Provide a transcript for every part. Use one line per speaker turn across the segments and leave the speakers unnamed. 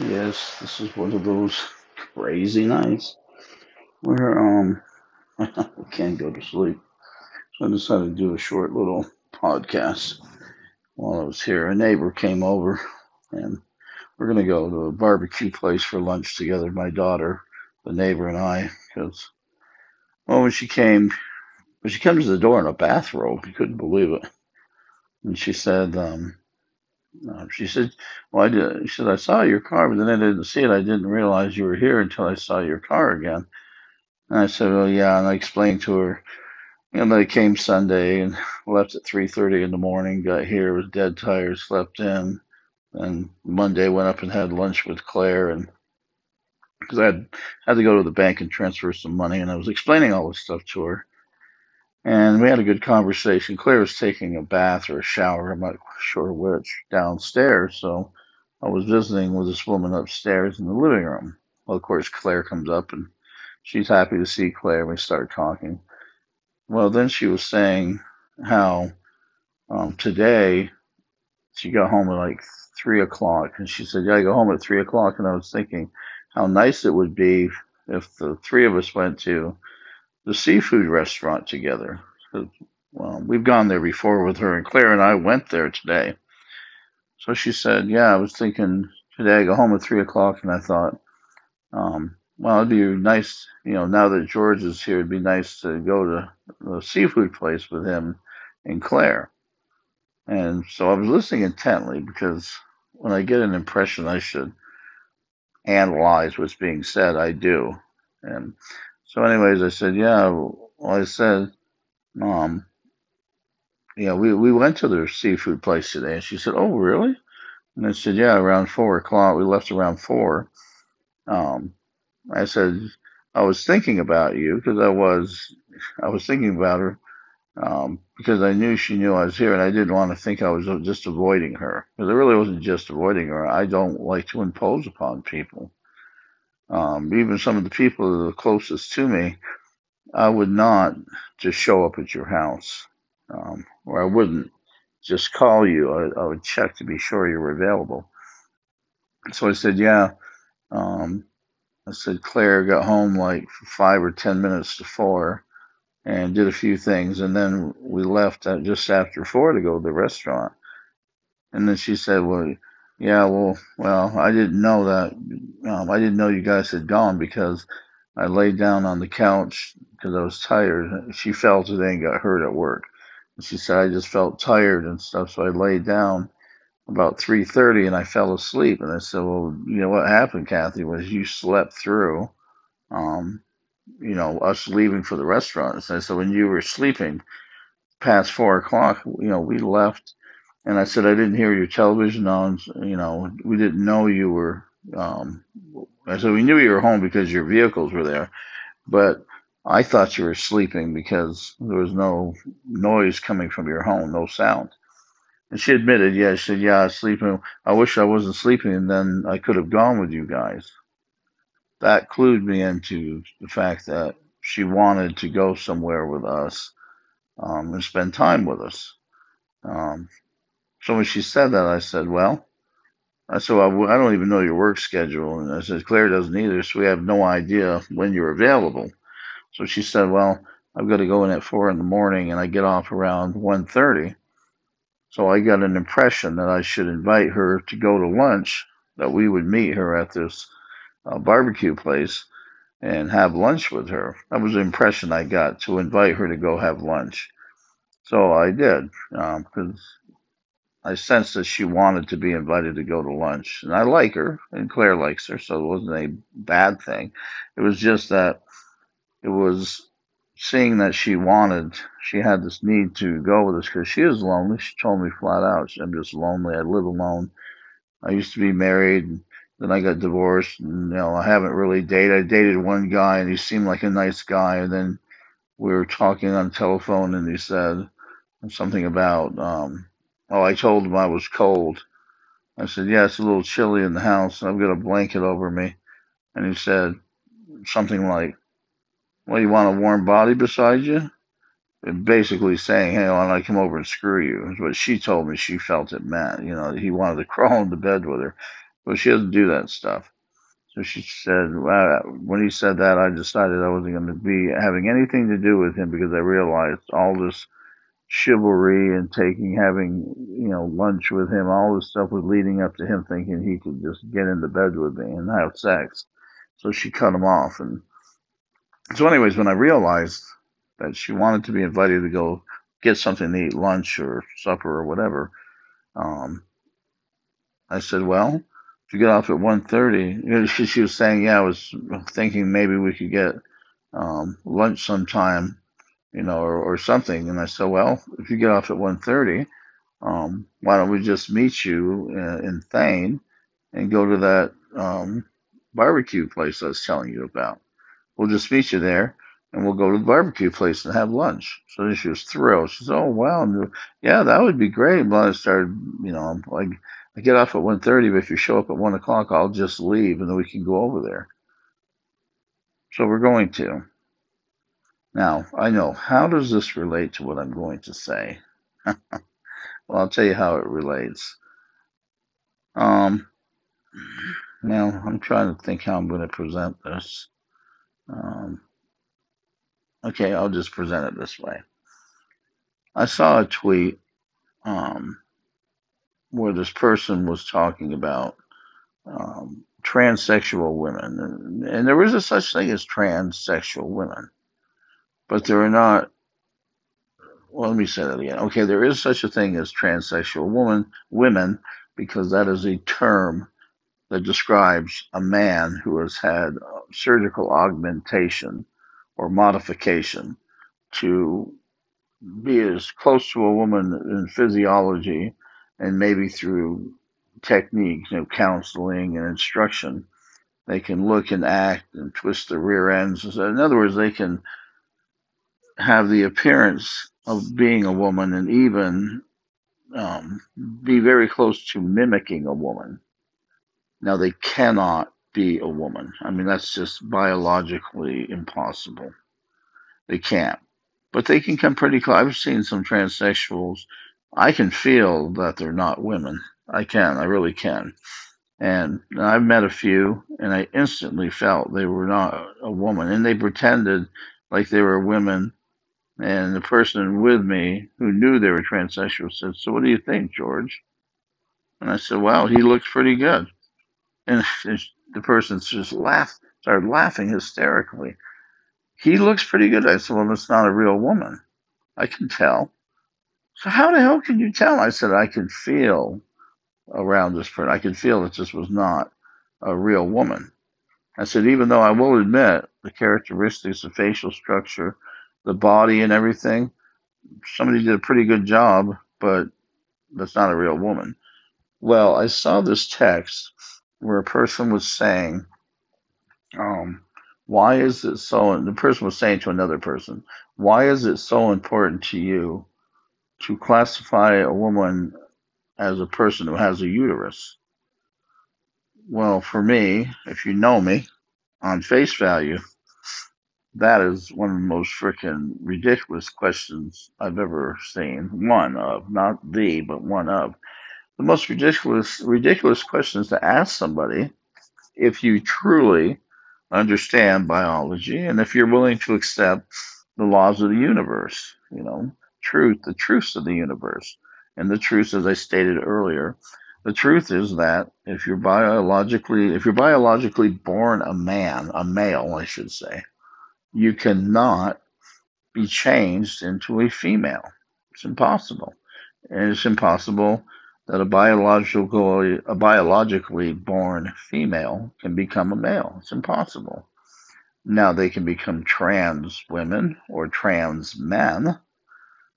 Yes, this is one of those crazy nights where um I can't go to sleep. So I decided to do a short little podcast while I was here. A neighbor came over and we're gonna go to a barbecue place for lunch together. My daughter, the neighbor, and I, because well, when she came, when she comes to the door in a bathrobe, you couldn't believe it. And she said, um, uh, she said, well, I did. She said, I saw your car, but then I didn't see it. I didn't realize you were here until I saw your car again. And I said, "Well, yeah." And I explained to her, you know, they came Sunday and left at 3:30 in the morning. Got here, was dead tired, slept in, and Monday went up and had lunch with Claire, and because I had had to go to the bank and transfer some money, and I was explaining all this stuff to her, and we had a good conversation. Claire was taking a bath or a shower, I'm not sure which, downstairs, so I was visiting with this woman upstairs in the living room. Well, of course, Claire comes up and she's happy to see Claire. and We start talking. Well, then she was saying how um, today she got home at like three o'clock, and she said, "Yeah, I go home at three o'clock." And I was thinking how nice it would be if the three of us went to the seafood restaurant together. Well, we've gone there before with her, and Claire and I went there today. So she said, "Yeah, I was thinking today I go home at three o'clock," and I thought, um, well, it'd be nice, you know, now that George is here, it'd be nice to go to the seafood place with him and Claire. And so I was listening intently because when I get an impression I should analyze what's being said, I do. And so, anyways, I said, yeah, well, I said, um, yeah, we, we went to the seafood place today. And she said, oh, really? And I said, yeah, around four o'clock. We left around four. Um, I said, I was thinking about you because I was, I was thinking about her um, because I knew she knew I was here, and I didn't want to think I was just avoiding her. Because I really wasn't just avoiding her. I don't like to impose upon people. Um, even some of the people that are closest to me, I would not just show up at your house, um, or I wouldn't just call you. I, I would check to be sure you were available. So I said, yeah. Um, I said Claire got home like five or ten minutes to four and did a few things, and then we left just after four to go to the restaurant. And then she said, "Well, yeah, well, well, I didn't know that. Um, I didn't know you guys had gone because I laid down on the couch because I was tired. She fell today and got hurt at work. And she said I just felt tired and stuff, so I laid down about 3:30 and I fell asleep. And I said, "Well, you know what happened, Kathy, was you slept through." Um, you know, us leaving for the restaurant. So, so when you were sleeping past four o'clock, you know, we left. And I said, I didn't hear your television on. You know, we didn't know you were. Um, I said, we knew you were home because your vehicles were there, but I thought you were sleeping because there was no noise coming from your home, no sound. And she admitted, yeah, she said, yeah, I was sleeping. I wish I wasn't sleeping, and then I could have gone with you guys that clued me into the fact that she wanted to go somewhere with us um, and spend time with us. Um, so when she said that, I said, "Well," I said, well, "I don't even know your work schedule," and I said, "Claire doesn't either, so we have no idea when you're available." So she said, "Well, I've got to go in at four in the morning, and I get off around one thirty. So I got an impression that I should invite her to go to lunch, that we would meet her at this uh, barbecue place and have lunch with her. That was the impression I got to invite her to go have lunch. So I did because um, I sensed that she wanted to be invited to go to lunch, and I like her, and Claire likes her, so it wasn't a bad thing. It was just that it was seeing that she wanted, she had this need to go with us because she is lonely. She told me flat out, "I'm just lonely. I live alone. I used to be married." And Then I got divorced. And, you know, I haven't really dated. I dated one guy, and he seemed like a nice guy. And then we were talking on telephone, and he said something about, um, oh, I told him I was cold. I said, yeah, it's a little chilly in the house. I've got a blanket over me. And he said something like, well, you want a warm body beside you? And basically saying, hey, why don't I come over and screw you? Is what she told me she felt it meant. You know, he wanted to crawl into bed with her. But she doesn't do that stuff. So she said, well, when he said that, I decided I wasn't going to be having anything to do with him because I realized all this chivalry and taking, having, you know, lunch with him, all this stuff was leading up to him thinking he could just get into bed with me and have sex. So she cut him off. And so, anyways, when I realized that she wanted to be invited to go get something to eat, lunch or supper or whatever, um, I said, well, if you get off at one thirty, she, she was saying, yeah, I was thinking maybe we could get um, lunch sometime, you know, or, or something. And I said, well, if you get off at 1.30, um, why don't we just meet you in, in Thane and go to that um, barbecue place I was telling you about? We'll just meet you there and we'll go to the barbecue place and have lunch. So she was thrilled. She said, "Oh wow, yeah, that would be great." But I started, you know, like I get off at 1.30, but if you show up at one o'clock, I'll just leave and then we can go over there. So we're going to. Now I know how does this relate to what I'm going to say? well, I'll tell you how it relates. Um, now I'm trying to think how I'm going to present this. Um, okay, I'll just present it this way. I saw a tweet um, where this person was talking about um, transsexual women, and, and there is a such thing as transsexual women, but there are not. Well, let me say that again. Okay, there is such a thing as transsexual woman women because that is a term that describes a man who has had surgical augmentation or modification to be as close to a woman in physiology and maybe through techniques, you know, counseling and instruction, they can look and act and twist their rear ends. In other words, they can have the appearance of being a woman and even um, be very close to mimicking a woman. Now, they cannot be a woman. I mean, that's just biologically impossible. They can't. But they can come pretty close. I've seen some transsexuals. I can feel that they're not women. I can. I really can. And I've met a few, and I instantly felt they were not a woman. And they pretended like they were women. And the person with me who knew they were transsexual said, So what do you think, George? And I said, Wow, he looks pretty good. And the person just laughed, started laughing hysterically. He looks pretty good. I said, Well, it's not a real woman. I can tell. So how the hell can you tell? I said, I can feel around this person. I could feel that this was not a real woman. I said, even though I will admit the characteristics, of facial structure, the body, and everything, somebody did a pretty good job, but that's not a real woman. Well, I saw this text where a person was saying, um, why is it so? The person was saying to another person, why is it so important to you to classify a woman as a person who has a uterus? Well, for me, if you know me, on face value, that is one of the most freaking ridiculous questions I've ever seen. One of, not the, but one of the most ridiculous ridiculous questions to ask somebody if you truly understand biology and if you're willing to accept the laws of the universe, you know, truth, the truths of the universe. And the truth, as I stated earlier, the truth is that if you're biologically, if you're biologically born a man, a male, I should say, you cannot be changed into a female. It's impossible. And it's impossible that a biological a biologically born female can become a male. It's impossible. Now they can become trans women or trans men,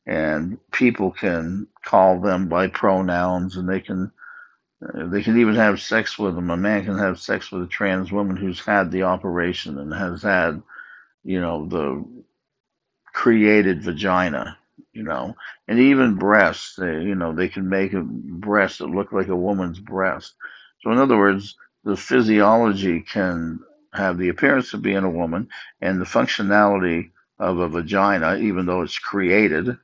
and people can call them by pronouns, and they can uh, they can even have sex with them. A man can have sex with a trans woman who's had the operation and has had, you know, the created vagina you know, and even breasts, they, you know, they can make a breast that look like a woman's breast. So in other words, the physiology can have the appearance of being a woman and the functionality of a vagina, even though it's created,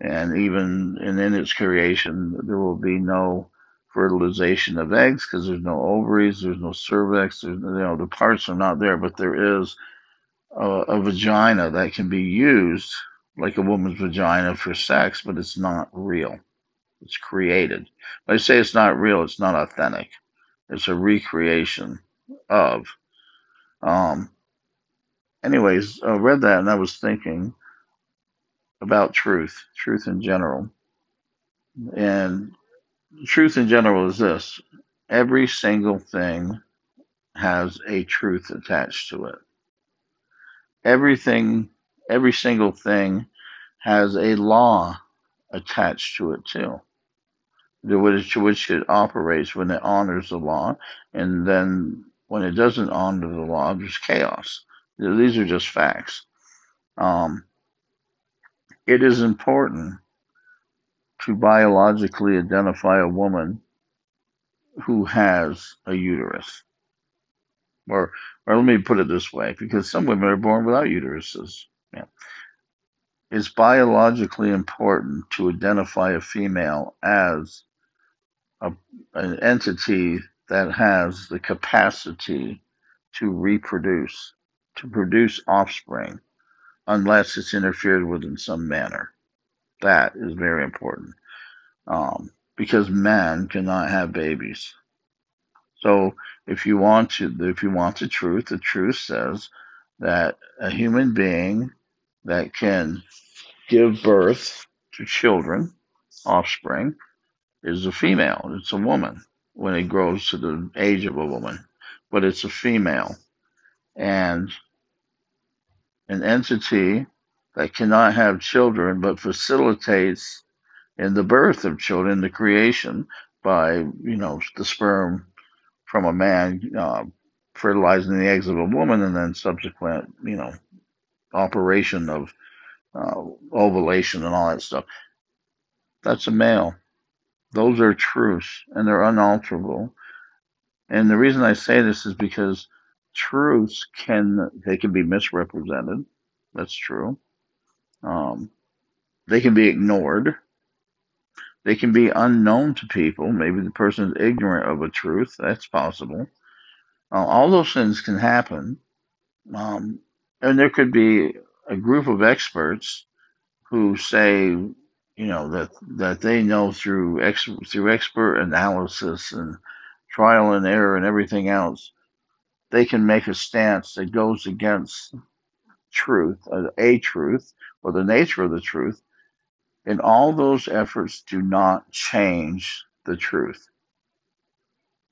and even and in its creation, there will be no fertilization of eggs because there's no ovaries, there's no cervix, there's, you know, the parts are not there, but there is a, a vagina that can be used like a woman's vagina for sex, but it's not real. It's created. When I say it's not real, it's not authentic. It's a recreation of. Um, anyways, I read that and I was thinking about truth, truth in general. And truth in general is this every single thing has a truth attached to it. Everything, every single thing has a law attached to it too. The which, which it operates when it honors the law, and then when it doesn't honor the law, there's chaos. These are just facts. Um, it is important to biologically identify a woman who has a uterus. Or, or let me put it this way, because some women are born without uteruses. Yeah. It's biologically important to identify a female as a, an entity that has the capacity to reproduce, to produce offspring, unless it's interfered with in some manner. That is very important um, because men cannot have babies. So if you want to, if you want the truth, the truth says that a human being that can give birth to children, offspring, is a female. It's a woman when it grows to the age of a woman, but it's a female. And an entity that cannot have children but facilitates in the birth of children, the creation by, you know, the sperm from a man uh, fertilizing the eggs of a woman and then subsequent, you know, operation of uh, ovulation and all that stuff. That's a male. Those are truths and they're unalterable. And the reason I say this is because truths can they can be misrepresented. That's true. Um, they can be ignored. They can be unknown to people. Maybe the person is ignorant of a truth. That's possible. Uh, all those things can happen. Um, and there could be a group of experts who say, you know, that that they know through ex, through expert analysis and trial and error and everything else, they can make a stance that goes against truth, a, a truth, or the nature of the truth, and all those efforts do not change the truth.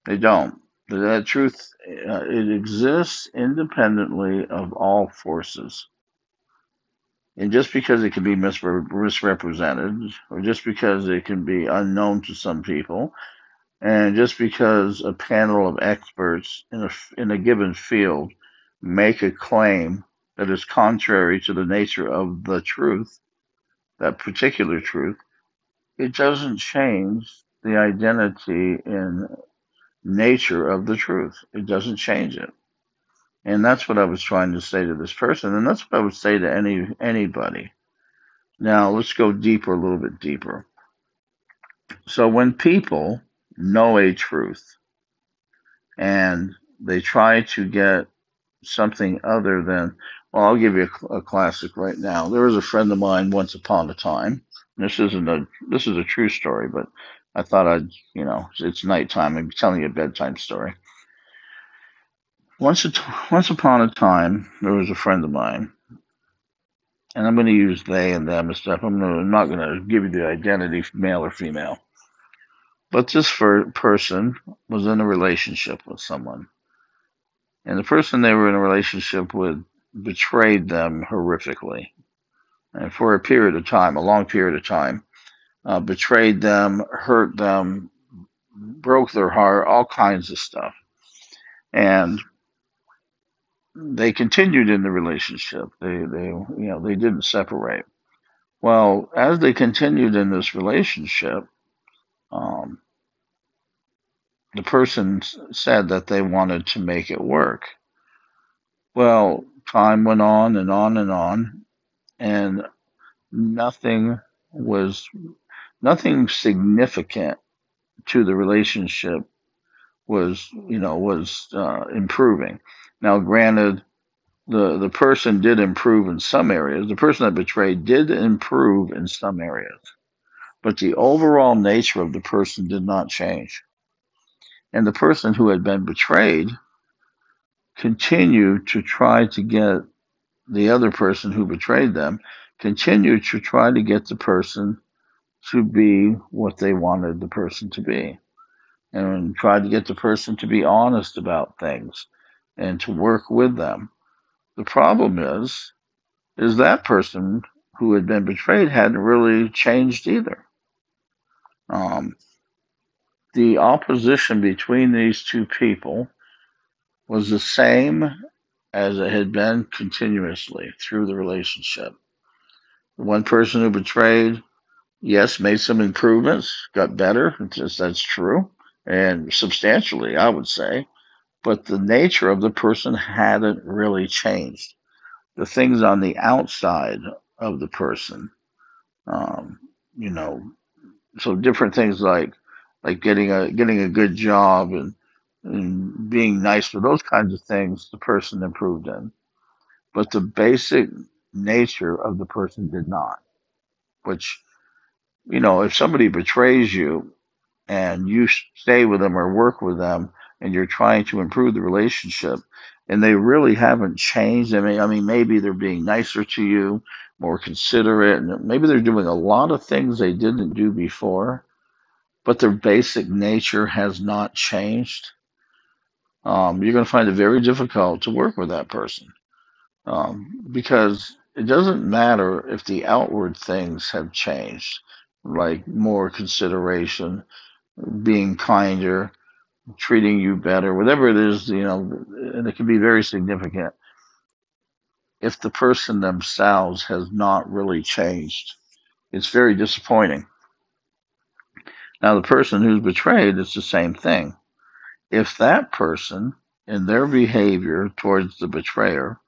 They don't. That truth, uh, it exists independently of all forces. And just because it can be misre- misrepresented, or just because it can be unknown to some people, and just because a panel of experts in a, in a given field make a claim that is contrary to the nature of the truth, that particular truth, it doesn't change the identity and nature of the truth. It doesn't change it. And that's what I was trying to say to this person, and that's what I would say to any anybody. Now let's go deeper, a little bit deeper. So when people know a truth and they try to get something other than well, I'll give you a, a, classic right now. There was a friend of mine once upon a time. This isn't a this is a true story, but I thought I'd you know it's nighttime. I'm telling you a bedtime story. Once a t- once upon a time, there was a friend of mine, and I'm going to use they and them and stuff. I'm, gonna, I'm not going to give you the identity, male or female. But this person was in a relationship with someone, and the person they were in a relationship with betrayed them horrifically, and for a period of time, a long period of time, uh, betrayed them, hurt them, broke their heart, all kinds of stuff, and they continued in the relationship. They, they, you know, they didn't separate. Well, as they continued in this relationship, um, the person said that they wanted to make it work. Well, time went on and on and on, and nothing was nothing significant to the relationship was, you know, was uh, improving. Now, granted, the the person did improve in some areas. The person that betrayed did improve in some areas, but the overall nature of the person did not change. And the person who had been betrayed continued to try to get the other person who betrayed them, continued to try to get the person to be what they wanted the person to be, and tried to get the person to be honest about things and to work with them. The problem is, is that person who had been betrayed hadn't really changed either. Um, the opposition between these two people was the same as it had been continuously through the relationship. The one person who betrayed, yes, made some improvements, got better. That's true, and substantially, I would say. But the nature of the person hadn't really changed. The things on the outside of the person, um, you know, so different things like like getting a getting a good job and and being nice for those kinds of things, the person improved in. But the basic nature of the person did not. Which, you know, if somebody betrays you and you stay with them or work with them and you're trying to improve the relationship and they really haven't changed. I mean, I mean, maybe they're being nicer to you, more considerate, and maybe they're doing a lot of things they didn't do before, but their basic nature has not changed um, you're going to find it very difficult to work with that person um, because it doesn't matter if the outward things have changed, like more consideration, being kinder, treating you better, whatever it is, you know, and it can be very significant. If the person themselves has not really changed, it's very disappointing. Now, the person who's betrayed, it's the same thing if that person in their behavior towards the betrayer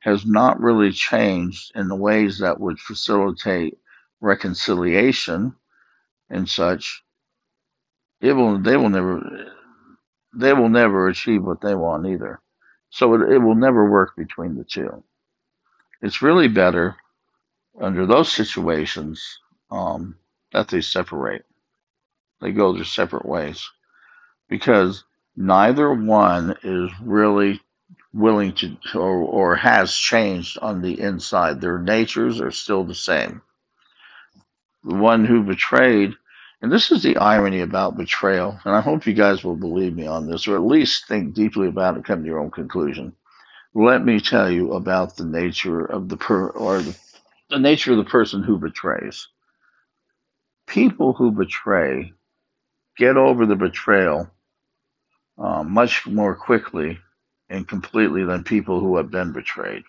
has not really changed in the ways that would facilitate reconciliation and such, it will they will never they will never achieve what they want either. So it, it will never work between the two. It's really better under those situations um, that they separate. They go their separate ways because neither one is really willing to or, or has changed on the inside. Their natures are still the same. The one who betrayed, and this is the irony about betrayal, and I hope you guys will believe me on this, or at least think deeply about it, come to your own conclusion. Let me tell you about the nature of the per or the, the nature of the person who betrays. People who betray get over the betrayal uh, much more quickly and completely than people who have been betrayed.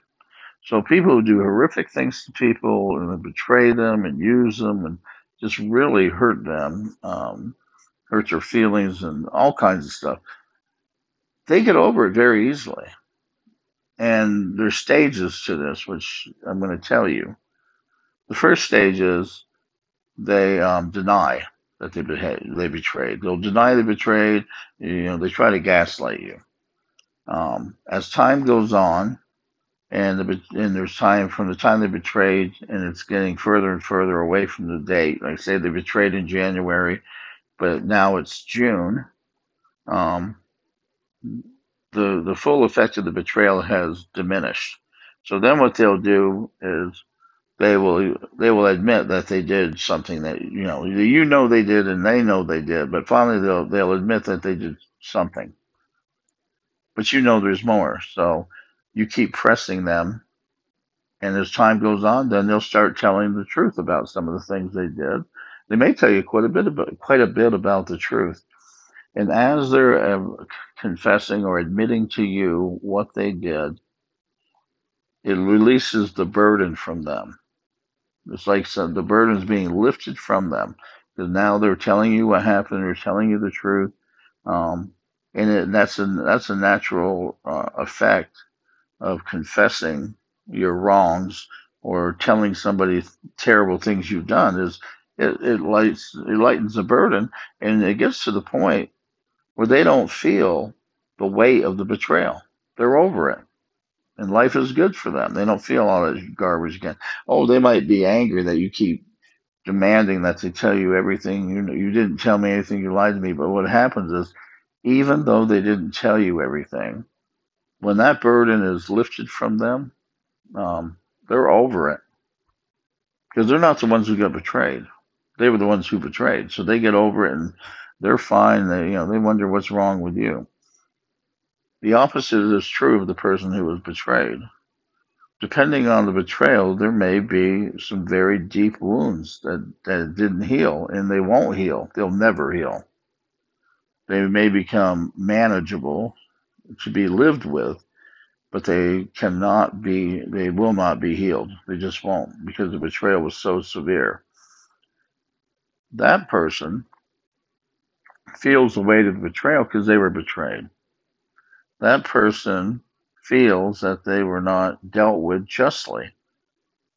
So people who do horrific things to people and betray them and use them and just really hurt them, um, hurt their feelings and all kinds of stuff, they get over it very easily. And there's stages to this, which I'm going to tell you. The first stage is they um, deny that they they betrayed. They'll deny they betrayed. You know, they try to gaslight you. Um, as time goes on, and the, and there's time from the time they betrayed, and it's getting further and further away from the date. Like say they betrayed in January, but now it's June. Um, the the full effect of the betrayal has diminished. So then what they'll do is they will they will admit that they did something that you know you know they did and they know they did, but finally they'll they'll admit that they did something. But you know there's more, so you keep pressing them, and as time goes on, then they'll start telling the truth about some of the things they did. They may tell you quite a bit about quite a bit about the truth, and as they're uh, confessing or admitting to you what they did, it releases the burden from them it's like some, the is being lifted from them because now they're telling you what happened. They're telling you the truth, um, and it, that's a that's a natural uh, effect of confessing your wrongs or telling somebody terrible things you've done. Is it, it lights it lightens the burden, and it gets to the point where they don't feel the weight of the betrayal. They're over it, and life is good for them. They don't feel all that garbage again. Oh, they might be angry that you keep demanding that they tell you everything. You you didn't tell me anything. You lied to me. But what happens is, even though they didn't tell you everything, when that burden is lifted from them, um, they're over it because they're not the ones who got betrayed. They were the ones who betrayed, so they get over it and they're fine. They you know they wonder what's wrong with you. The opposite is true of the person who was betrayed. Depending on the betrayal, there may be some very deep wounds that, that didn't heal, and they won't heal. They'll never heal. They may become manageable to be lived with, but they cannot be, they will not be healed. They just won't because the betrayal was so severe. That person feels the weight of the betrayal because they were betrayed. That person feels that they were not dealt with justly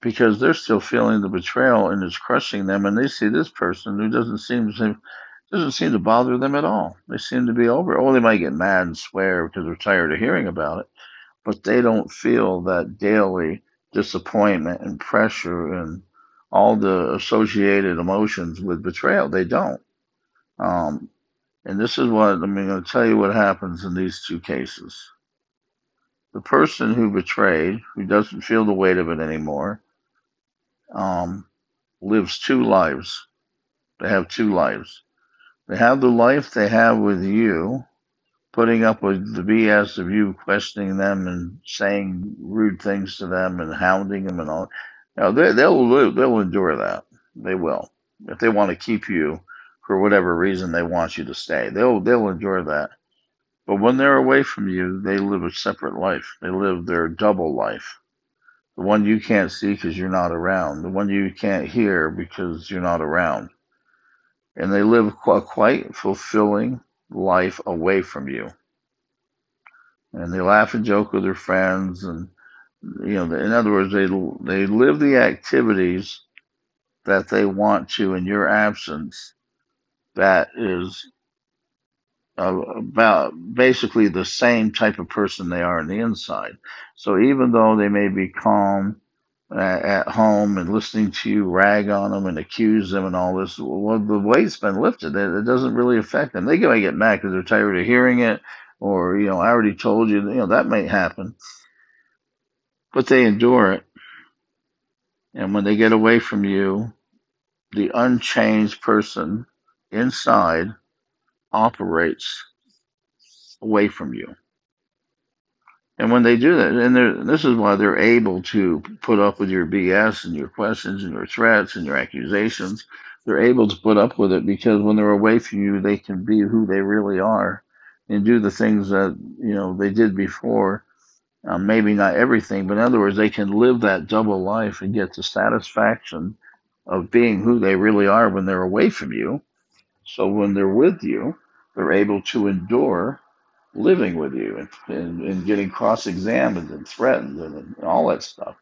because they're still feeling the betrayal and it's crushing them and they see this person who doesn't seem to doesn't seem to bother them at all. They seem to be over it. Oh, they might get mad and swear because they're tired of hearing about it but they don't feel that daily disappointment and pressure and all the associated emotions with betrayal. They don't. Um, and this is what I'm going to tell you what happens in these two cases. The person who betrayed, who doesn't feel the weight of it anymore, um, lives two lives. They have two lives. They have the life they have with you, putting up with the BS of you questioning them and saying rude things to them and hounding them and all. Know, they, they'll they'll endure that. They will if they want to keep you for whatever reason they want you to stay. They'll they'll endure that. But when they're away from you, they live a separate life. They live their double life. The one you can't see because you're not around. The one you can't hear because you're not around. And they live a quite fulfilling life away from you. And they laugh and joke with their friends, and you know, in other words, they they live the activities that they want to in your absence. That is uh, about basically the same type of person they are on the inside. So even though they may be calm at home and listening to you rag on them and accuse them and all this, well, the weight's been lifted. It, doesn't really affect them. They might get mad because they're tired of hearing it, or you know, I already told you. You know, that may happen, but they endure it. And when they get away from you, the unchanged person inside operates away from you. And when they do that, and this is why they're able to put up with your BS and your questions and your threats and your accusations. They're able to put up with it because when they're away from you, they can be who they really are and do the things that you know they did before. Um, maybe not everything, but in other words, they can live that double life and get the satisfaction of being who they really are when they're away from you. So when they're with you, they're able to endure living with you and, and, and getting cross-examined and threatened and, and all that stuff.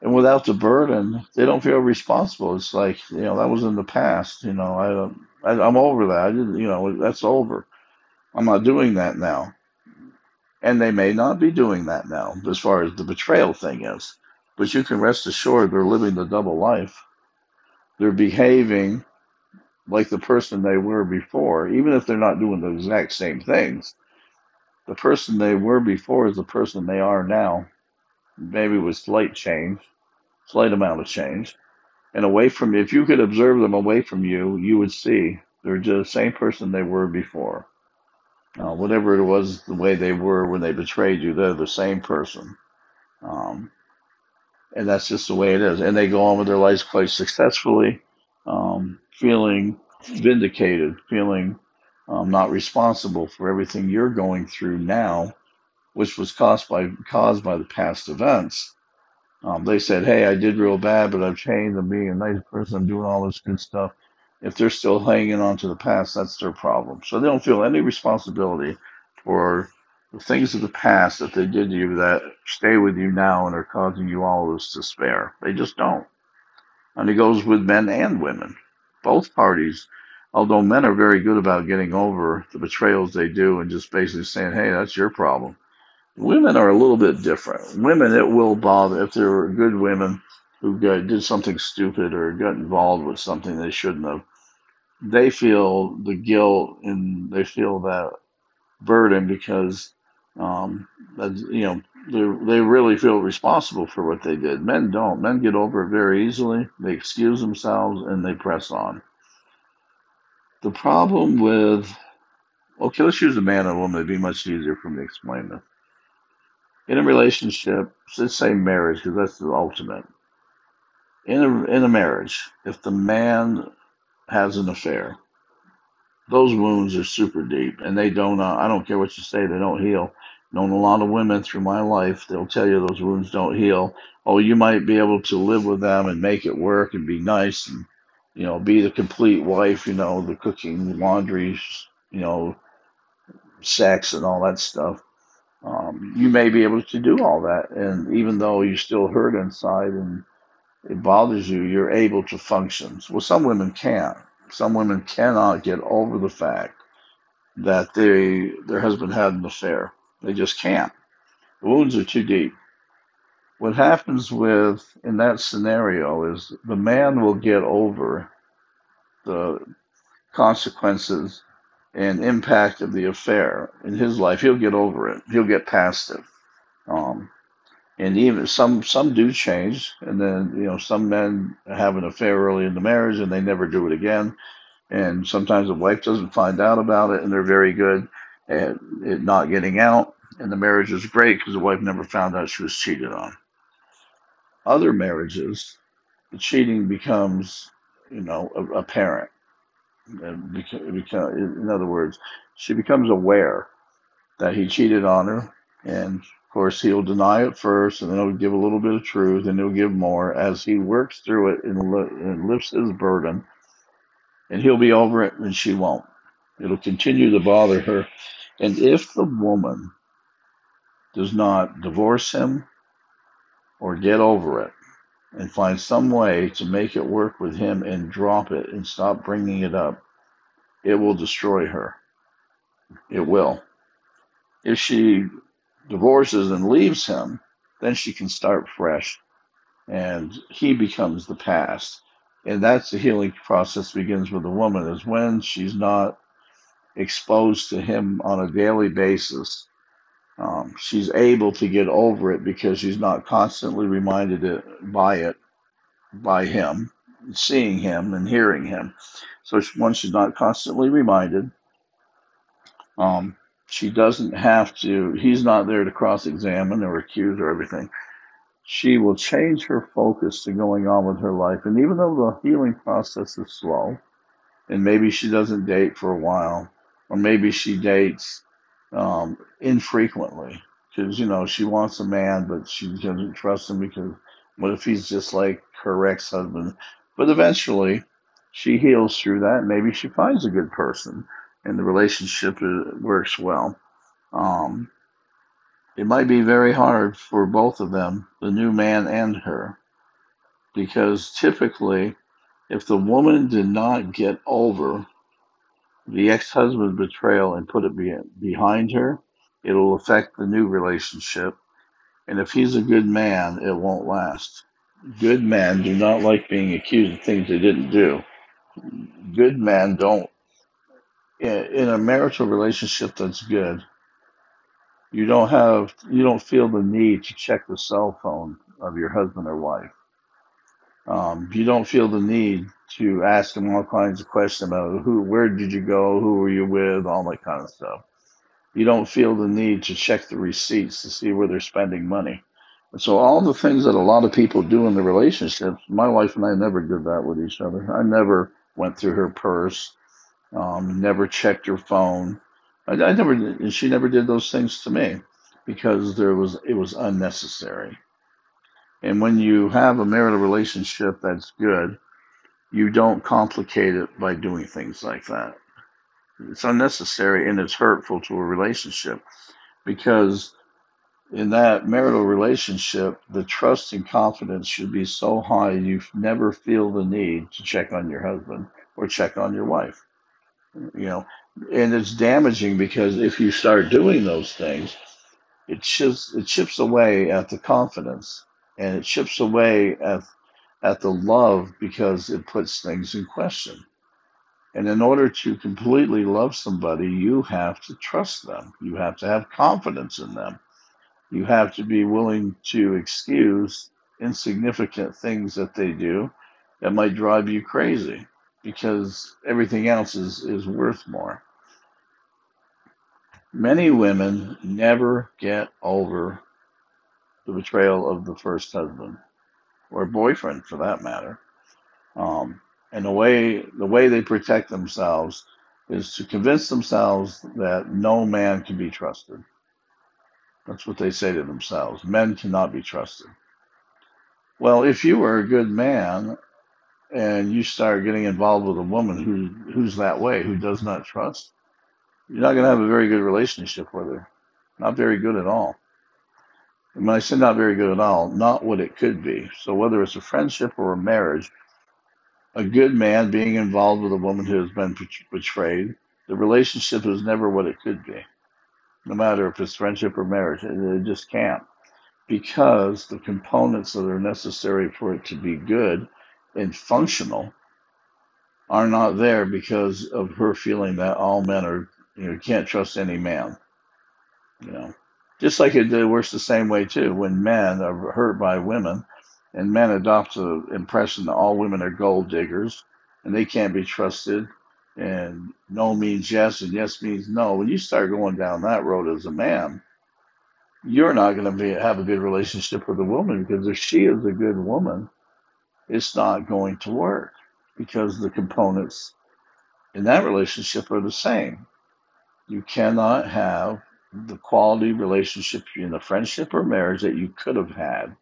And without the burden, they don't feel responsible. It's like you know that was in the past. You know, I don't. I, I'm over that. I didn't. You know, that's over. I'm not doing that now. And they may not be doing that now, as far as the betrayal thing is. But you can rest assured they're living the double life. They're behaving like the person they were before, even if they're not doing the exact same things. The person they were before is the person they are now, maybe with slight change, slight amount of change. And away from if you could observe them away from you, you would see they're just the same person they were before. Uh, whatever it was, the way they were when they betrayed you, they're the same person. Um, and that's just the way it is. And they go on with their lives quite successfully, um, feeling vindicated, feeling um, not responsible for everything you're going through now, which was caused by caused by the past events. Um, they said, "Hey, I did real bad, but I've changed. I'm being a nice person. I'm doing all this good stuff." If they're still hanging on to the past, that's their problem. So they don't feel any responsibility for the things of the past that they did to you that stay with you now and are causing you all this despair. They just don't. And it goes with men and women, both parties. Although men are very good about getting over the betrayals they do and just basically saying, hey, that's your problem. Women are a little bit different. Women, it will bother if there are good women who did something stupid or got involved with something they shouldn't have. They feel the guilt and they feel that burden because um, you know they really feel responsible for what they did. Men don't. Men get over it very easily. They excuse themselves and they press on. The problem with okay, let's use a man and a woman. It'd be much easier for me to explain this. In a relationship, let's say marriage, because that's the ultimate. In a in a marriage, if the man has an affair, those wounds are super deep and they don't uh, i don't care what you say they don't heal known a lot of women through my life they'll tell you those wounds don't heal. Oh you might be able to live with them and make it work and be nice and you know be the complete wife you know the cooking laundry you know sex and all that stuff. Um, you may be able to do all that. And even though you still hurt inside and it bothers you you're able to function. Well some women can't. Some women cannot get over the fact that they their husband had an affair. They just can't. The wounds are too deep. What happens with in that scenario is the man will get over the consequences and impact of the affair in his life. He'll get over it. He'll get past it. Um, and even some some do change, and then you know some men have an affair early in the marriage and they never do it again. And sometimes the wife doesn't find out about it, and they're very good at it not getting out. And the marriage is great because the wife never found out she was cheated on. Other marriages, the cheating becomes, you know, apparent. In other words, she becomes aware that he cheated on her, and of course, he'll deny it first, and then he'll give a little bit of truth, and he'll give more as he works through it and, and lifts his burden. And he'll be over it, and she won't. It'll continue to bother her. And if the woman does not divorce him or get over it and find some way to make it work with him and drop it and stop bringing it up, it will destroy her. It will. If she divorces and leaves him, then she can start fresh and he becomes the past. And that's the healing process begins with the woman is when she's not exposed to him on a daily basis. Um, she's able to get over it because she's not constantly reminded it, by it, by him, seeing him and hearing him. So once she's not constantly reminded, um, she doesn't have to, he's not there to cross examine or accuse or everything. She will change her focus to going on with her life. And even though the healing process is slow, and maybe she doesn't date for a while, or maybe she dates um, infrequently because, you know, she wants a man, but she doesn't trust him because what if he's just like her ex husband? But eventually, she heals through that. Maybe she finds a good person and the relationship works well. Um, it might be very hard for both of them, the new man and her, because typically, if the woman did not get over the ex husband's betrayal and put it be- behind her, it'll affect the new relationship. And if he's a good man, it won't last. Good men do not like being accused of things they didn't do. Good men don't in a marital relationship that's good, you don't have you don't feel the need to check the cell phone of your husband or wife. Um, you don't feel the need to ask them all kinds of questions about who, where did you go, who were you with, all that kind of stuff. You don't feel the need to check the receipts to see where they're spending money. And so all the things that a lot of people do in the relationships, my wife and I never did that with each other. I never went through her purse um, never checked her phone. I, I never, and she never did those things to me because there was it was unnecessary. And when you have a marital relationship that's good, you don't complicate it by doing things like that. It's unnecessary and it's hurtful to a relationship because in that marital relationship, the trust and confidence should be so high you never feel the need to check on your husband or check on your wife. You know, and it's damaging because if you start doing those things, it chips it chips away at the confidence and it chips away at at the love because it puts things in question. And in order to completely love somebody, you have to trust them. You have to have confidence in them you have to be willing to excuse insignificant things that they do that might drive you crazy because everything else is, is worth more. Many women never get over the betrayal of the first husband or boyfriend for that matter. Um, and the way the way they protect themselves is to convince themselves that no man can be trusted. That's what they say to themselves. Men cannot be trusted. Well, if you are a good man and you start getting involved with a woman who who's that way, who does not trust, you're not going to have a very good relationship with her. Not very good at all. And when I say not very good at all, not what it could be. So whether it's a friendship or a marriage, a good man being involved with a woman who has been betrayed, the relationship is never what it could be. No matter if it's friendship or marriage, it, it just can't because the components that are necessary for it to be good and functional are not there because of her feeling that all men are you know can't trust any man you know just like it works the same way too when men are hurt by women and men adopt the impression that all women are gold diggers and they can't be trusted and no means yes and yes means no when you start going down that road as a man you're not going to be have a good relationship with a woman because if she is a good woman, it's not going to work because the components in that relationship are the same. You cannot have the quality relationship in the friendship or marriage that you could have had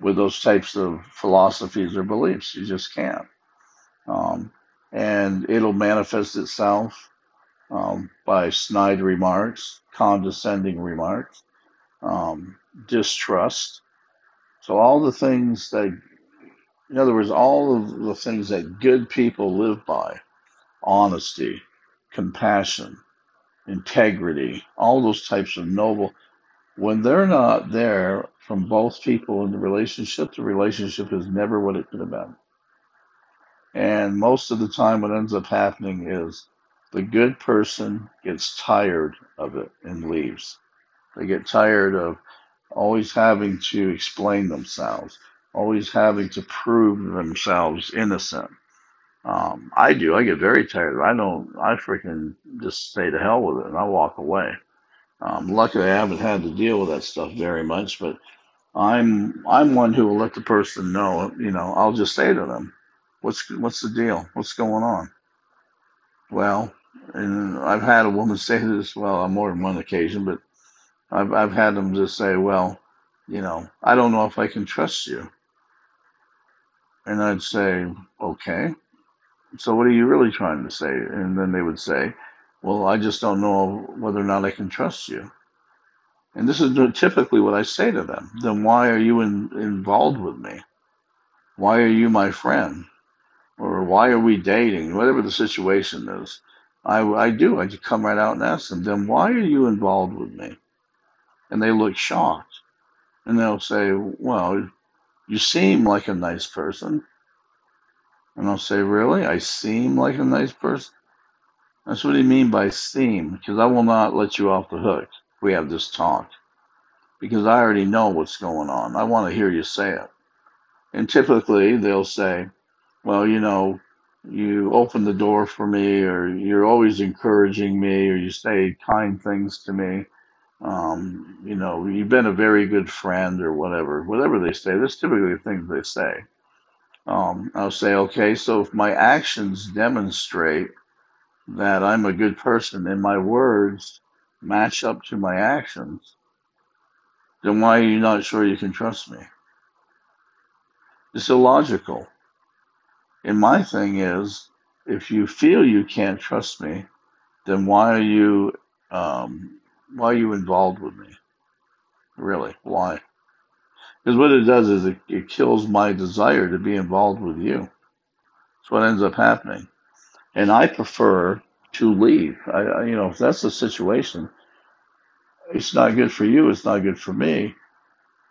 with those types of philosophies or beliefs. You just can't. Um, and it'll manifest itself um, by snide remarks, condescending remarks, um, distrust. So, all the things that, in other words, all of the things that good people live by honesty, compassion, integrity, all those types of noble, when they're not there from both people in the relationship, the relationship is never what it could have been. And most of the time, what ends up happening is the good person gets tired of it and leaves. They get tired of always having to explain themselves, always having to prove themselves innocent. Um, I do. I get very tired. I don't. I freaking just say to hell with it and I walk away. Um, luckily, I haven't had to deal with that stuff very much, but I'm I'm one who will let the person know. You know, I'll just say to them, "What's what's the deal? What's going on?" Well, and I've had a woman say this, well, on more than one occasion, but I've I've had them just say, well, you know, I don't know if I can trust you. And I'd say, okay. So what are you really trying to say? And then they would say, well, I just don't know whether or not I can trust you. And this is typically what I say to them. Then why are you in, involved with me? Why are you my friend? Or why are we dating? Whatever the situation is. I, I do. I just come right out and ask them, then why are you involved with me? And they look shocked. And they'll say, well, you seem like a nice person. And I'll say, really? I seem like a nice person? That's what he mean by seem, because I will not let you off the hook we have this talk. Because I already know what's going on. I want to hear you say it. And typically they'll say, well, you know, you open the door for me, or you're always encouraging me, or you say kind things to me. Um, you know, you've been a very good friend, or whatever. Whatever they say, that's typically the things they say. Um, I'll say, okay, so if my actions demonstrate that I'm a good person and my words match up to my actions, then why are you not sure you can trust me? It's illogical. And my thing is, if you feel you can't trust me, then why are you um, why are you involved with me? Really? Why? Because what it does is it, it kills my desire to be involved with you. That's what ends up happening. And I prefer to leave. I, I you know, if that's the situation, it's not good for you. It's not good for me.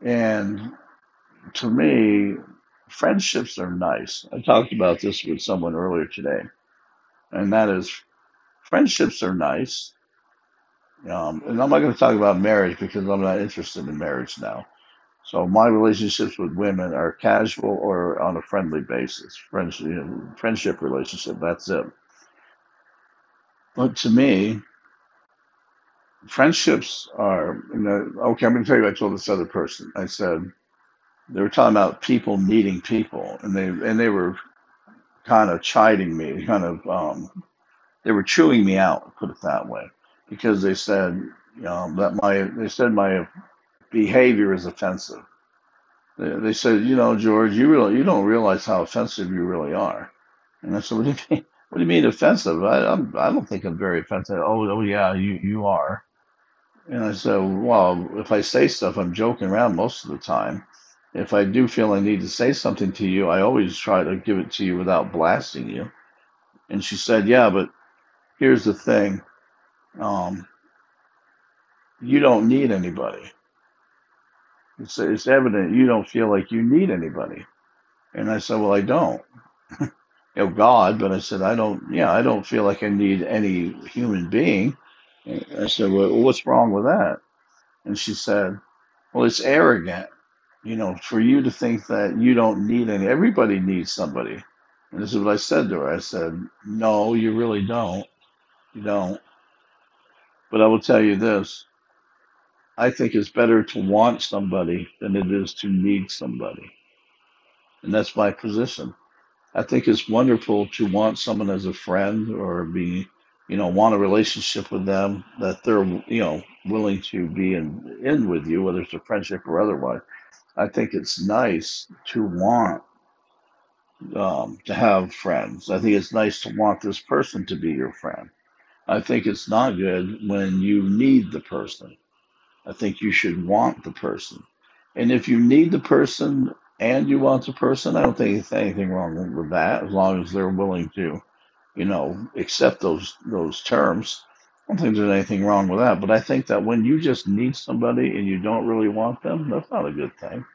And to me, friendships are nice. I talked about this with someone earlier today, and that is friendships are nice. Um, and I'm not going to talk about marriage because I'm not interested in marriage now. So my relationships with women are casual or on a friendly basis, friendship, you know, friendship relationship. That's it. But to me, friendships are. You know, okay, I'm going to tell you. I told this other person. I said they were talking about people needing people, and they and they were kind of chiding me, kind of um, they were chewing me out, put it that way, because they said um, that my they said my behavior is offensive. They, said, you know, George, you really you don't realize how offensive you really are. And I said, what do you mean? What do you mean offensive? I I'm, I don't think I'm very offensive. Oh, oh yeah, you you are. And I said, well, if I say stuff, I'm joking around most of the time. If I do feel I need to say something to you, I always try to give it to you without blasting you. And she said, yeah, but here's the thing. Um, you don't need anybody. It's, it's evident you don't feel like you need anybody. And I said, well, I don't. you know, God, but I said, I don't, yeah, I don't feel like I need any human being. And I said, well, what's wrong with that? And she said, well, it's arrogant, you know, for you to think that you don't need any, everybody needs somebody. And this is what I said to her. I said, no, you really don't. You don't. But I will tell you this. I think it's better to want somebody than it is to need somebody. And that's my position. I think it's wonderful to want someone as a friend or be, you know, want a relationship with them that they're, you know, willing to be in, in with you, whether it's a friendship or otherwise. I think it's nice to want um, to have friends. I think it's nice to want this person to be your friend. I think it's not good when you need the person. I think you should want the person. And if you need the person and you want the person, I don't think there's anything wrong with that as long as they're willing to, you know, accept those those terms. I don't think there's anything wrong with that. But I think that when you just need somebody and you don't really want them, that's not a good thing.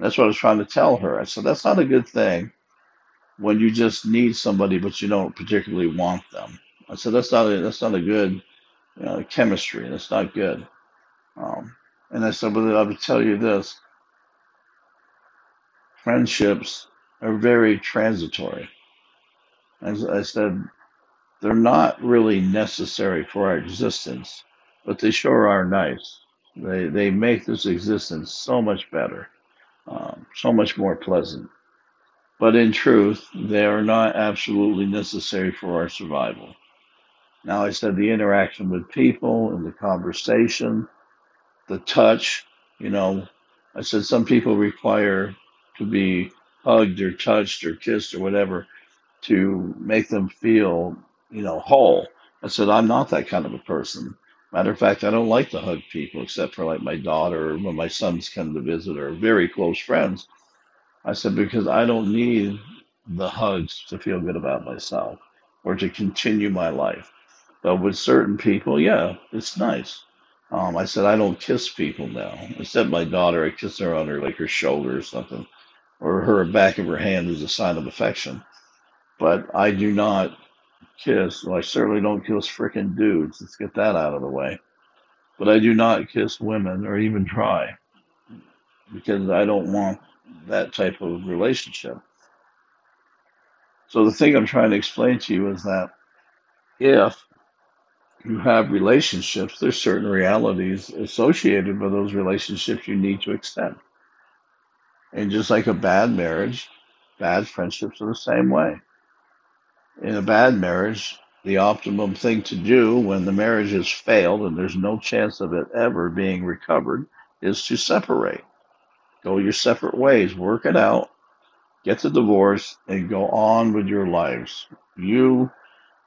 That's what I was trying to tell her. I said that's not a good thing when you just need somebody but you don't particularly want them. I said that's not a, that's not a good uh, chemistry. That's not good. Um, and I said, but I would tell you this: friendships are very transitory. As I said, they're not really necessary for our existence, but they sure are nice. They they make this existence so much better, um, so much more pleasant. But in truth, they are not absolutely necessary for our survival. Now, I said the interaction with people and the conversation, the touch, you know, I said some people require to be hugged or touched or kissed or whatever to make them feel, you know, whole. I said, I'm not that kind of a person. Matter of fact, I don't like to hug people except for like my daughter or when my sons come to visit or very close friends. I said, because I don't need the hugs to feel good about myself or to continue my life. But with certain people, yeah, it's nice. Um, I said, I don't kiss people now. Except my daughter, I kiss her on her, like her shoulder or something, or her back of her hand as a sign of affection. But I do not kiss. Well, I certainly don't kiss frickin' dudes. Let's get that out of the way. But I do not kiss women or even try because I don't want that type of relationship. So the thing I'm trying to explain to you is that if you have relationships, there's certain realities associated with those relationships you need to extend. And just like a bad marriage, bad friendships are the same way. In a bad marriage, the optimum thing to do when the marriage has failed and there's no chance of it ever being recovered is to separate. Go your separate ways, work it out, get the divorce, and go on with your lives. You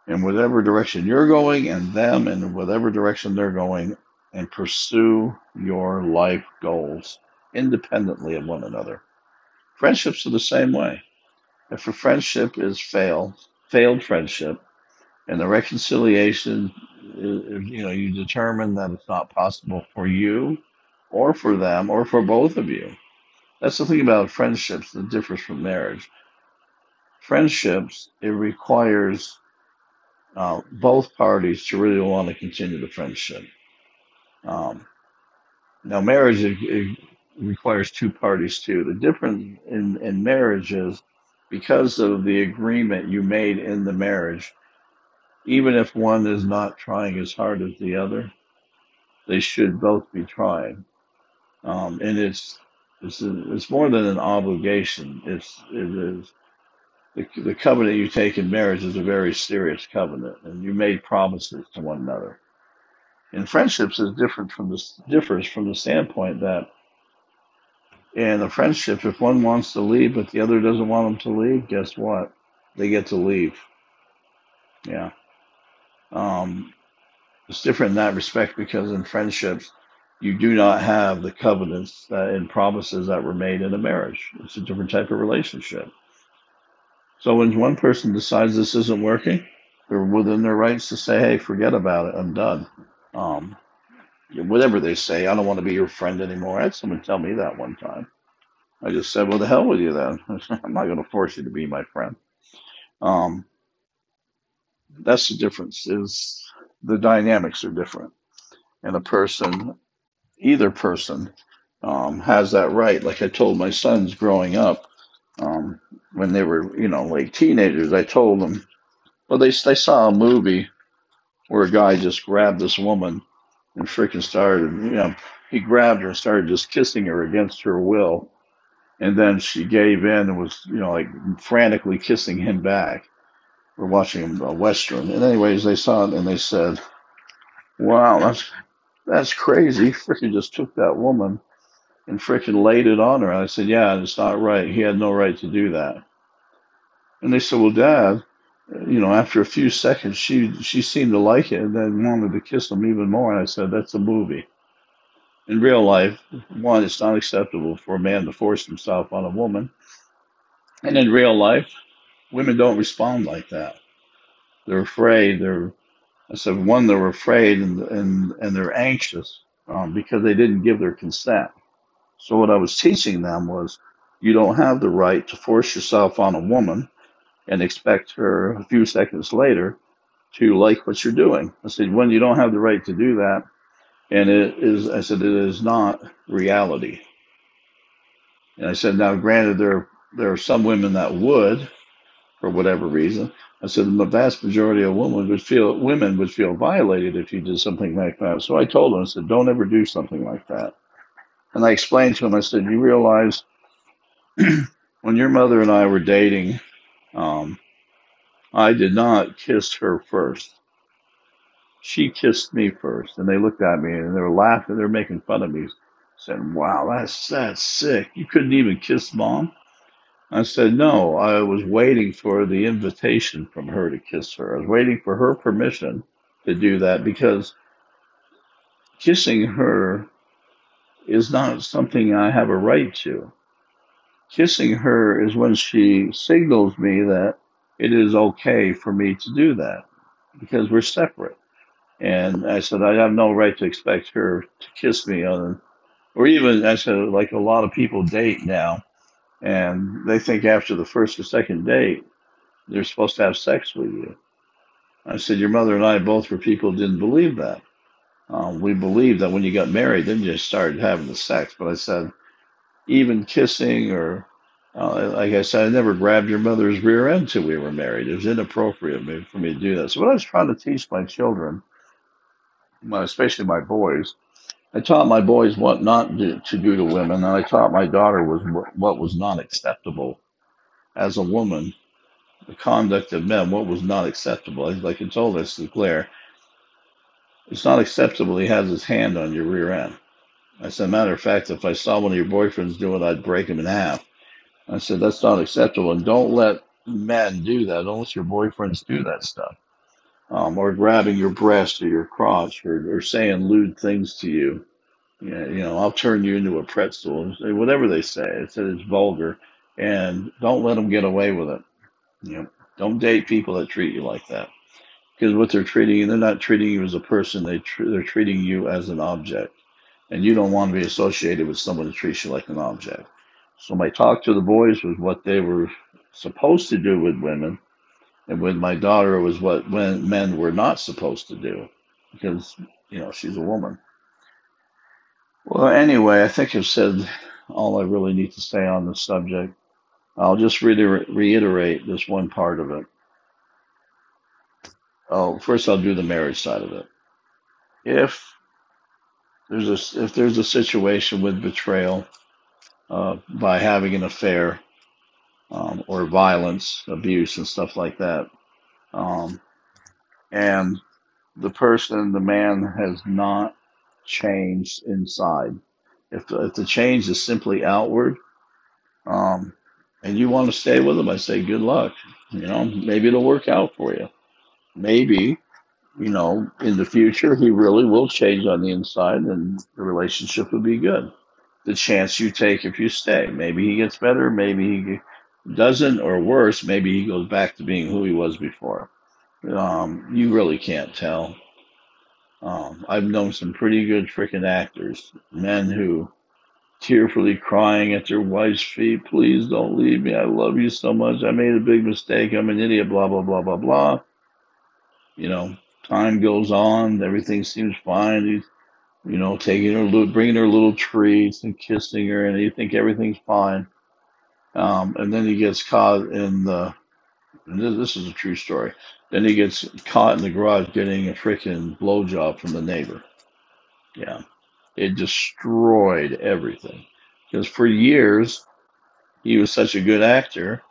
in whatever direction you're going, and them in whatever direction they're going and pursue your life goals independently of one another. Friendships are the same way. If a friendship is failed, failed friendship, and the reconciliation, uh, you know, you determine that it's not possible for you or for them or for both of you. That's the thing about friendships that differs from marriage. Friendships, it requires uh, both parties to really want to continue the friendship. Um, now, marriage it, it requires two parties too. The difference in, in marriage is because of the agreement you made in the marriage, even if one is not trying as hard as the other, they should both be trying. Um, and it's it's a, it's more than an obligation. It's it is the, the covenant you take in marriage is a very serious covenant, and you made promises to one another. In friendships, is different from this differs from the standpoint that in a friendship, if one wants to leave but the other doesn't want them to leave, guess what? They get to leave. Yeah. Um, it's different in that respect because in friendships, you do not have the covenants that, and promises that were made in a marriage. It's a different type of relationship. So when one person decides this isn't working, they're within their rights to say, "Hey, forget about it. I'm done." Um, whatever they say, I don't want to be your friend anymore. I had someone tell me that one time. I just said, "Well, the hell with you then. I'm not going to force you to be my friend." Um, that's the difference. Is the dynamics are different, and a person, either person, um, has that right. Like I told my sons growing up, um, when they were, you know, like teenagers, I told them, well, they they saw a movie where a guy just grabbed this woman and freaking started, you know, he grabbed her and started just kissing her against her will, and then she gave in and was, you know, like frantically kissing him back. We're watching a western, and anyways, they saw it and they said, "Wow, that's that's crazy." Freaking just took that woman and freaking laid it on her. I said, "Yeah, it's not right. He had no right to do that." And they said, "Well, Dad." you know, after a few seconds, she she seemed to like it and then wanted to kiss him even more. And I said, "That's a movie. In real life, one, it's not acceptable for a man to force himself on a woman, and in real life, women don't respond like that. They're afraid. They're I said one, they're afraid and and and they're anxious um, because they didn't give their consent. So what I was teaching them was, you don't have the right to force yourself on a woman and expect her a few seconds later to like what you're doing. I said, when you don't have the right to do that, and it is, I said, it is not reality. And I said, now granted, there, there are some women that would, for whatever reason. I said, the vast majority of women would feel, women would feel violated if you did something like that. So I told them, I said, don't ever do something like that. And I explained to him, I said, you realize when your mother and I were dating, um, I did not kiss her first. She kissed me first, and they looked at me and they were laughing. They were making fun of me, saying, "Wow, that's that's sick. You couldn't even kiss mom." I said, "No, I was waiting for the invitation from her to kiss her. I was waiting for her permission to do that because kissing her is not something I have a right to. Kissing her is when she signals me that it is okay for me to do that because we're separate. And I said, I have no right to expect her to kiss me on, or even, I said, like a lot of people date now, and they think after the first or second date, they're supposed to have sex with you. I said, Your mother and I both were people didn't believe that. Um, we believed that when you got married, then you started having the sex. But I said, even kissing or uh, like I said, I never grabbed your mother's rear end till we were married. It was inappropriate for me to do that. So what I was trying to teach my children, especially my boys, I taught my boys what not to, to do to women, and I taught my daughter was what was not acceptable as a woman. The conduct of men, what was not acceptable. Like I told us to Claire, it's not acceptable. He has his hand on your rear end. I said, matter of fact, if I saw one of your boyfriends do it, I'd break him in half. I said, that's not acceptable. And don't let men do that. Don't let your boyfriends do that stuff. um, or grabbing your breast or your crotch or, or saying lewd things to you. Yeah, you know, I'll turn you into a pretzel, whatever they say. It said it's vulgar, and don't let them get away with it. You know, don't date people that treat you like that because what they're treating they're not treating you as a person. They tr- they're treating you as an object, and you don't want to be associated with someone that treats you like an object. So my talk to the boys was what they were supposed to do with women, and with my daughter was what when men were not supposed to do, because you know she's a woman. Well, anyway, I think I've said all I really need to say on the subject. I'll just reiter- reiterate this one part of it. Oh, first I'll do the marriage side of it. If there's a if there's a situation with betrayal uh, by having an affair um, or violence, abuse, and stuff like that, um, and the person, the man, has not changed inside. If the, if the change is simply outward, um, and you want to stay with him, I say good luck. You know, maybe it'll work out for you. Maybe you know, in the future, he really will change on the inside and the relationship will be good. The chance you take if you stay. Maybe he gets better, maybe he doesn't, or worse, maybe he goes back to being who he was before. Um, you really can't tell. Um, I've known some pretty good freaking actors, men who tearfully crying at their wife's feet, please don't leave me. I love you so much. I made a big mistake. I'm an idiot, blah, blah, blah, blah, blah You know, time goes on, everything seems fine. He's, you know, taking her, bringing her little treats and kissing her, and you think everything's fine. Um, and then he gets caught in the, this, this is a true story. Then he gets caught in the garage getting a freaking blowjob from the neighbor. Yeah, it destroyed everything. Because for years, he was such a good actor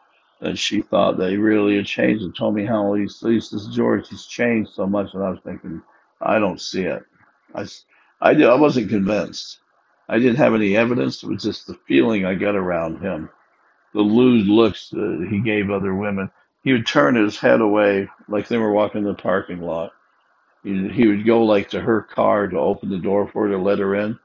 that she thought he really had changed and told me how he's, he's this George, he's changed so much. And I was thinking, I don't see it. I, I, did, I wasn't convinced. I didn't have any evidence. It was just the feeling I got around him. The lewd looks that he gave other women. He would turn his head away like they were walking in the parking lot. He, he would go like to her car to open the door for her to let her in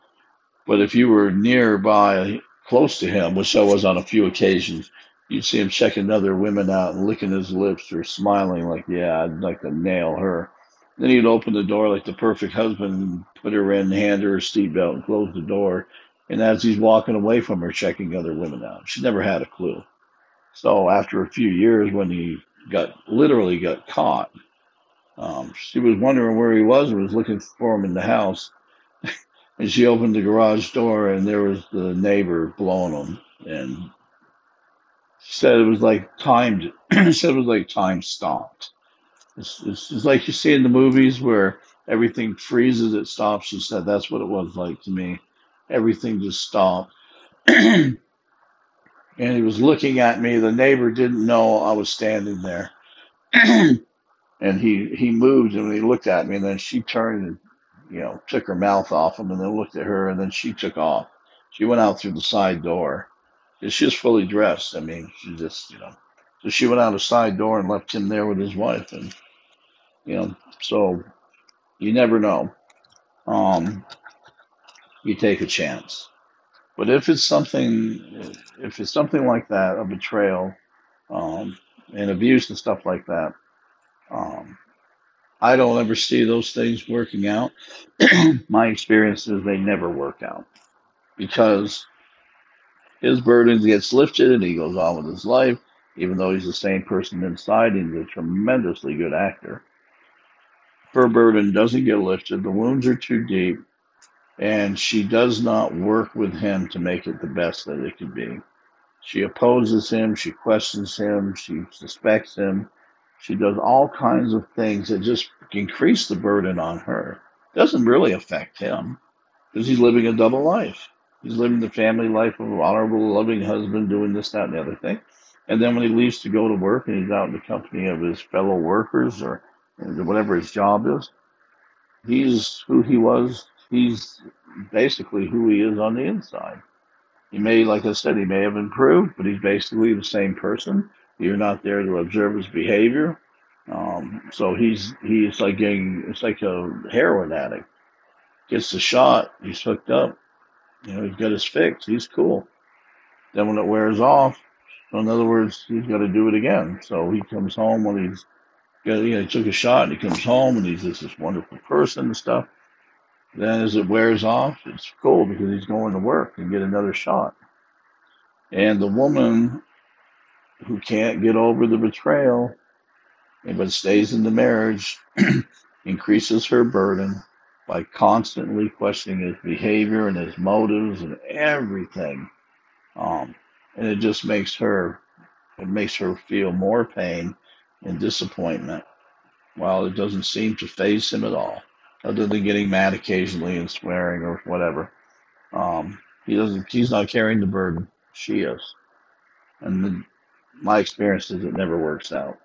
but if you were nearby, close to him, which I was on a few occasions, you'd see him checking other women out and licking his lips or smiling like, yeah, I'd like to nail her. Then he'd open the door like the perfect husband and put her in, hand her her seatbelt, and close the door. And as he's walking away from her, checking other women out, she never had a clue. So after a few years, when he got literally got caught, um, she was wondering where he was and was looking for him in the house and she opened the garage door, and there was the neighbor blowing him And said it was like timed. said it was like time stopped. It's, it's, it's like you see in the movies where everything freezes, it stops. She said that's what it was like to me. Everything just stopped. and he was looking at me. The neighbor didn't know I was standing there. and he he moved and he looked at me and then she turned and you know took her mouth off him and then looked at her and then she took off she went out through the side door and she was fully dressed. I mean she just you know so she went out a side door and left him there with his wife and you know so you never know. Um you take a chance. But if it's something if it's something like that a betrayal um and abuse and stuff like that um I don't ever see those things working out. My experience is they never work out because his burden gets lifted and he goes on with his life, even though he's the same person inside. He's a tremendously good actor. Her burden doesn't get lifted. The wounds are too deep, and she does not work with him to make it the best that it could be. She opposes him, she questions him, she suspects him, she does all kinds of things that just increase the burden on her. Doesn't really affect him because he's living a double life. He's living the family life of an honorable, loving husband, doing this, that, and the other thing. And then when he leaves to go to work and he's out in the company of his fellow workers or whatever his job is, he's who he was. He's basically who he is on the inside. He may, like I said, he may have improved, but he's basically the same person. You're not there to observe his behavior. Um, so he's he's like getting it's like a heroin addict gets the shot, he's hooked up. You know, he's got his fix. He's cool. Then when it wears off, so in other words, he's got to do it again. So he comes home when he's got, you know, he took a shot and he comes home and he's just this wonderful person and stuff. Then as it wears off, it's cool because he's going to work and get another shot. And the woman who can't get over the betrayal but stays in the marriage increases her burden by constantly questioning his behavior and his motives and everything. Um, and it just makes her it makes her feel more pain and disappointment while it doesn't seem to faze him at all, other than getting mad occasionally and swearing or whatever. Um, he doesn't he's not carrying the burden. She is. And the, my experience is it never works out.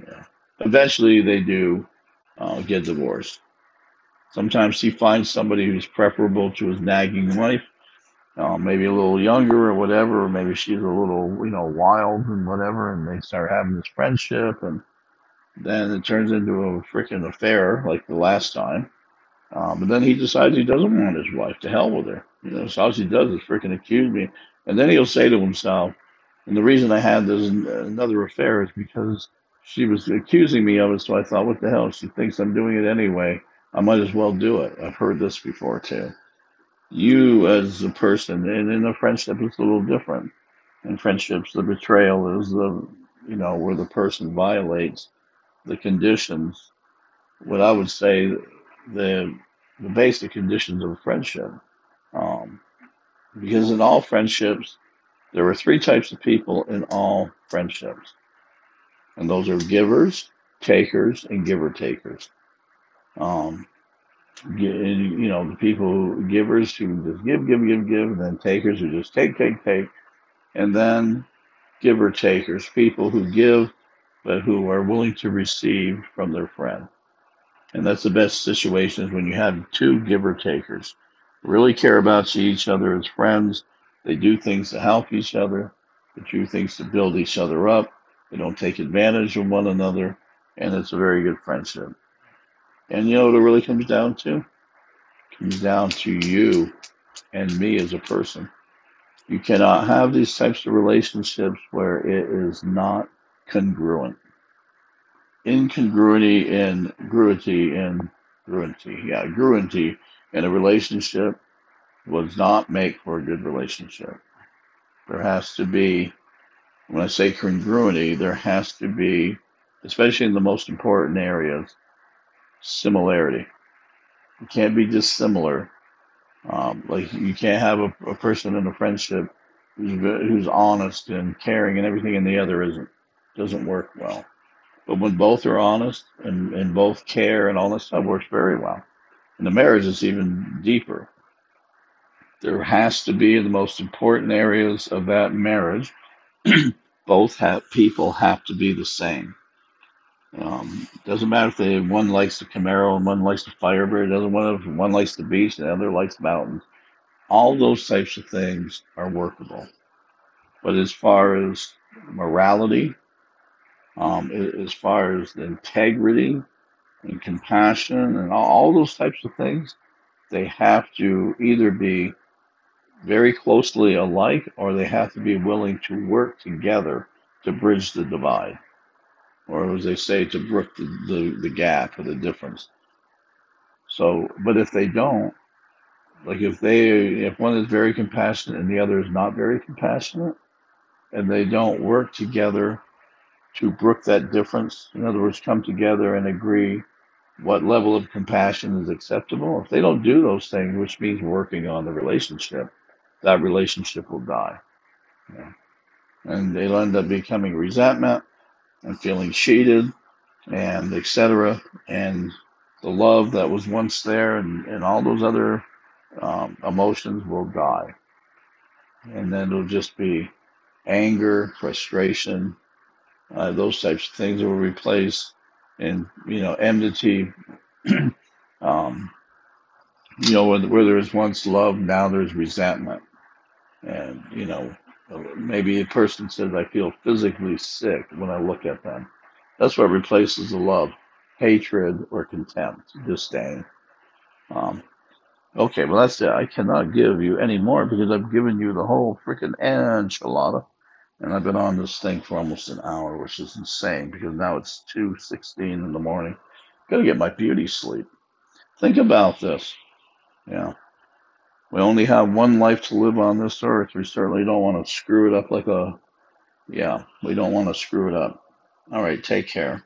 Yeah. Eventually they do uh, get divorced. Sometimes he finds somebody who's preferable to his nagging wife uh, maybe a little younger or whatever, or maybe she's a little, you know, wild and whatever, and they start having this friendship, and then it turns into a freaking affair like the last time. Um, but then he decides he doesn't want his wife. To hell with her. You know, so all he does is freaking accuse me, and then he'll say to himself, and the reason I had this another affair is because she was accusing me of it, so I thought, what the hell? She thinks I'm doing it anyway. I might as well do it. I've heard this before too you as a person, and in a friendship, it's a little different. In friendships, the betrayal is the, you know, where the person violates the conditions. What I would say, the the basic conditions of a friendship. Um, because in all friendships, there are three types of people in all friendships, and those are givers, takers, and giver takers. Um, you know, the people who, givers who just give, give, give, give, and then takers who just take, take, take, and then giver takers, people who give but who are willing to receive from their friend. And that's the best situation is when you have two giver takers really care about each other as friends. They do things to help each other. They do things to build each other up. They don't take advantage of one another. And it's a very good friendship. And you know what it really comes down to? It comes down to you and me as a person. You cannot have these types of relationships where it is not congruent. Incongruity and gruity and gruenty, yeah, gruenty in a relationship does not make for a good relationship. There has to be, when I say congruity, there has to be, especially in the most important areas, similarity. You can't be dissimilar. Um, like you can't have a, a person in a friendship who's, who's honest and caring and everything, and the other isn't. Doesn't work well. But when both are honest and, and both care and all that stuff works very well. And the marriage is even deeper. There has to be in the most important areas of that marriage, both have people have to be the same. Um, doesn't matter if they one likes the Camaro and one likes the Firebird. Doesn't matter if one likes the beach and the other likes mountains. All those types of things are workable. But as far as morality, um, as far as integrity and compassion and all, all those types of things, they have to either be very closely alike or they have to be willing to work together to bridge the divide or as they say, to brook the, the, the gap or the difference. So, but if they don't, like if they, if one is very compassionate and the other is not very compassionate, and they don't work together to brook that difference, in other words, come together and agree what level of compassion is acceptable. If they don't do those things, which means working on the relationship, that relationship will die. Yeah. And they'll end up becoming resentment and feeling cheated and etc. And the love that was once there and, and all those other um, emotions will die. And then it'll just be anger, frustration, uh, those types of things will replace and, you know, enmity. um, you know, where, where there was once love, now there's resentment. And, you know, Maybe a person says, I feel physically sick when I look at them. That's what replaces the love, hatred or contempt, disdain. Um, okay, well that's it. I cannot give you any more because I've given you the whole freaking enchilada, and I've been on this thing for almost an hour, which is insane because now it's two sixteen in the morning. Gotta get my beauty sleep. Think about this. Yeah, we only have one life to live on this earth. We certainly don't want to screw it up like a. Yeah, we don't want to screw it up. All right, take care.